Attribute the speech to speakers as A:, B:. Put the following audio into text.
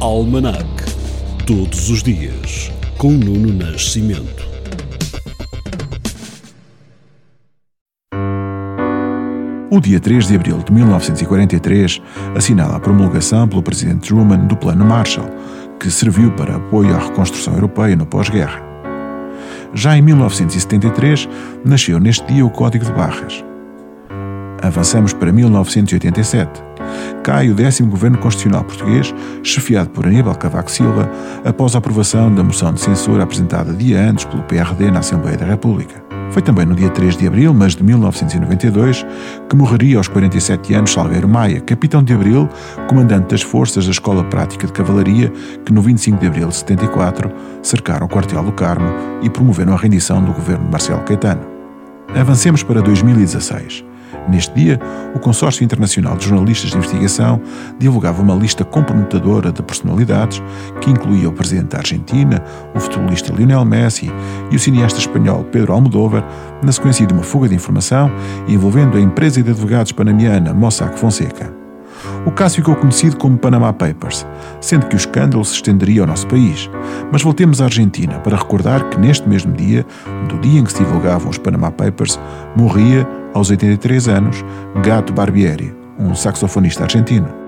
A: Almanac. Todos os dias, com Nuno Nascimento.
B: O dia 3 de abril de 1943 assinala a promulgação pelo presidente Truman do Plano Marshall, que serviu para apoio à reconstrução europeia no pós-guerra. Já em 1973, nasceu neste dia o Código de Barras. Avançamos para 1987. Cai o décimo governo constitucional português, chefiado por Aníbal Cavaco Silva, após a aprovação da moção de censura apresentada dia antes pelo PRD na Assembleia da República. Foi também no dia 3 de abril, mas de 1992, que morreria aos 47 anos Salgueiro Maia, capitão de abril, comandante das forças da Escola Prática de Cavalaria, que no 25 de abril de 74 cercaram o quartel do Carmo e promoveram a rendição do governo de Marcelo Caetano. Avancemos para 2016. Neste dia, o Consórcio Internacional de Jornalistas de Investigação divulgava uma lista comprometedora de personalidades que incluía o presidente da Argentina, o futebolista Lionel Messi e o cineasta espanhol Pedro Almodóvar, na sequência de uma fuga de informação envolvendo a empresa de advogados panamiana Mossack Fonseca. O caso ficou conhecido como Panama Papers, sendo que o escândalo se estenderia ao nosso país. Mas voltemos à Argentina para recordar que neste mesmo dia, do dia em que se divulgavam os Panama Papers, morria, aos 83 anos, Gato Barbieri, um saxofonista argentino.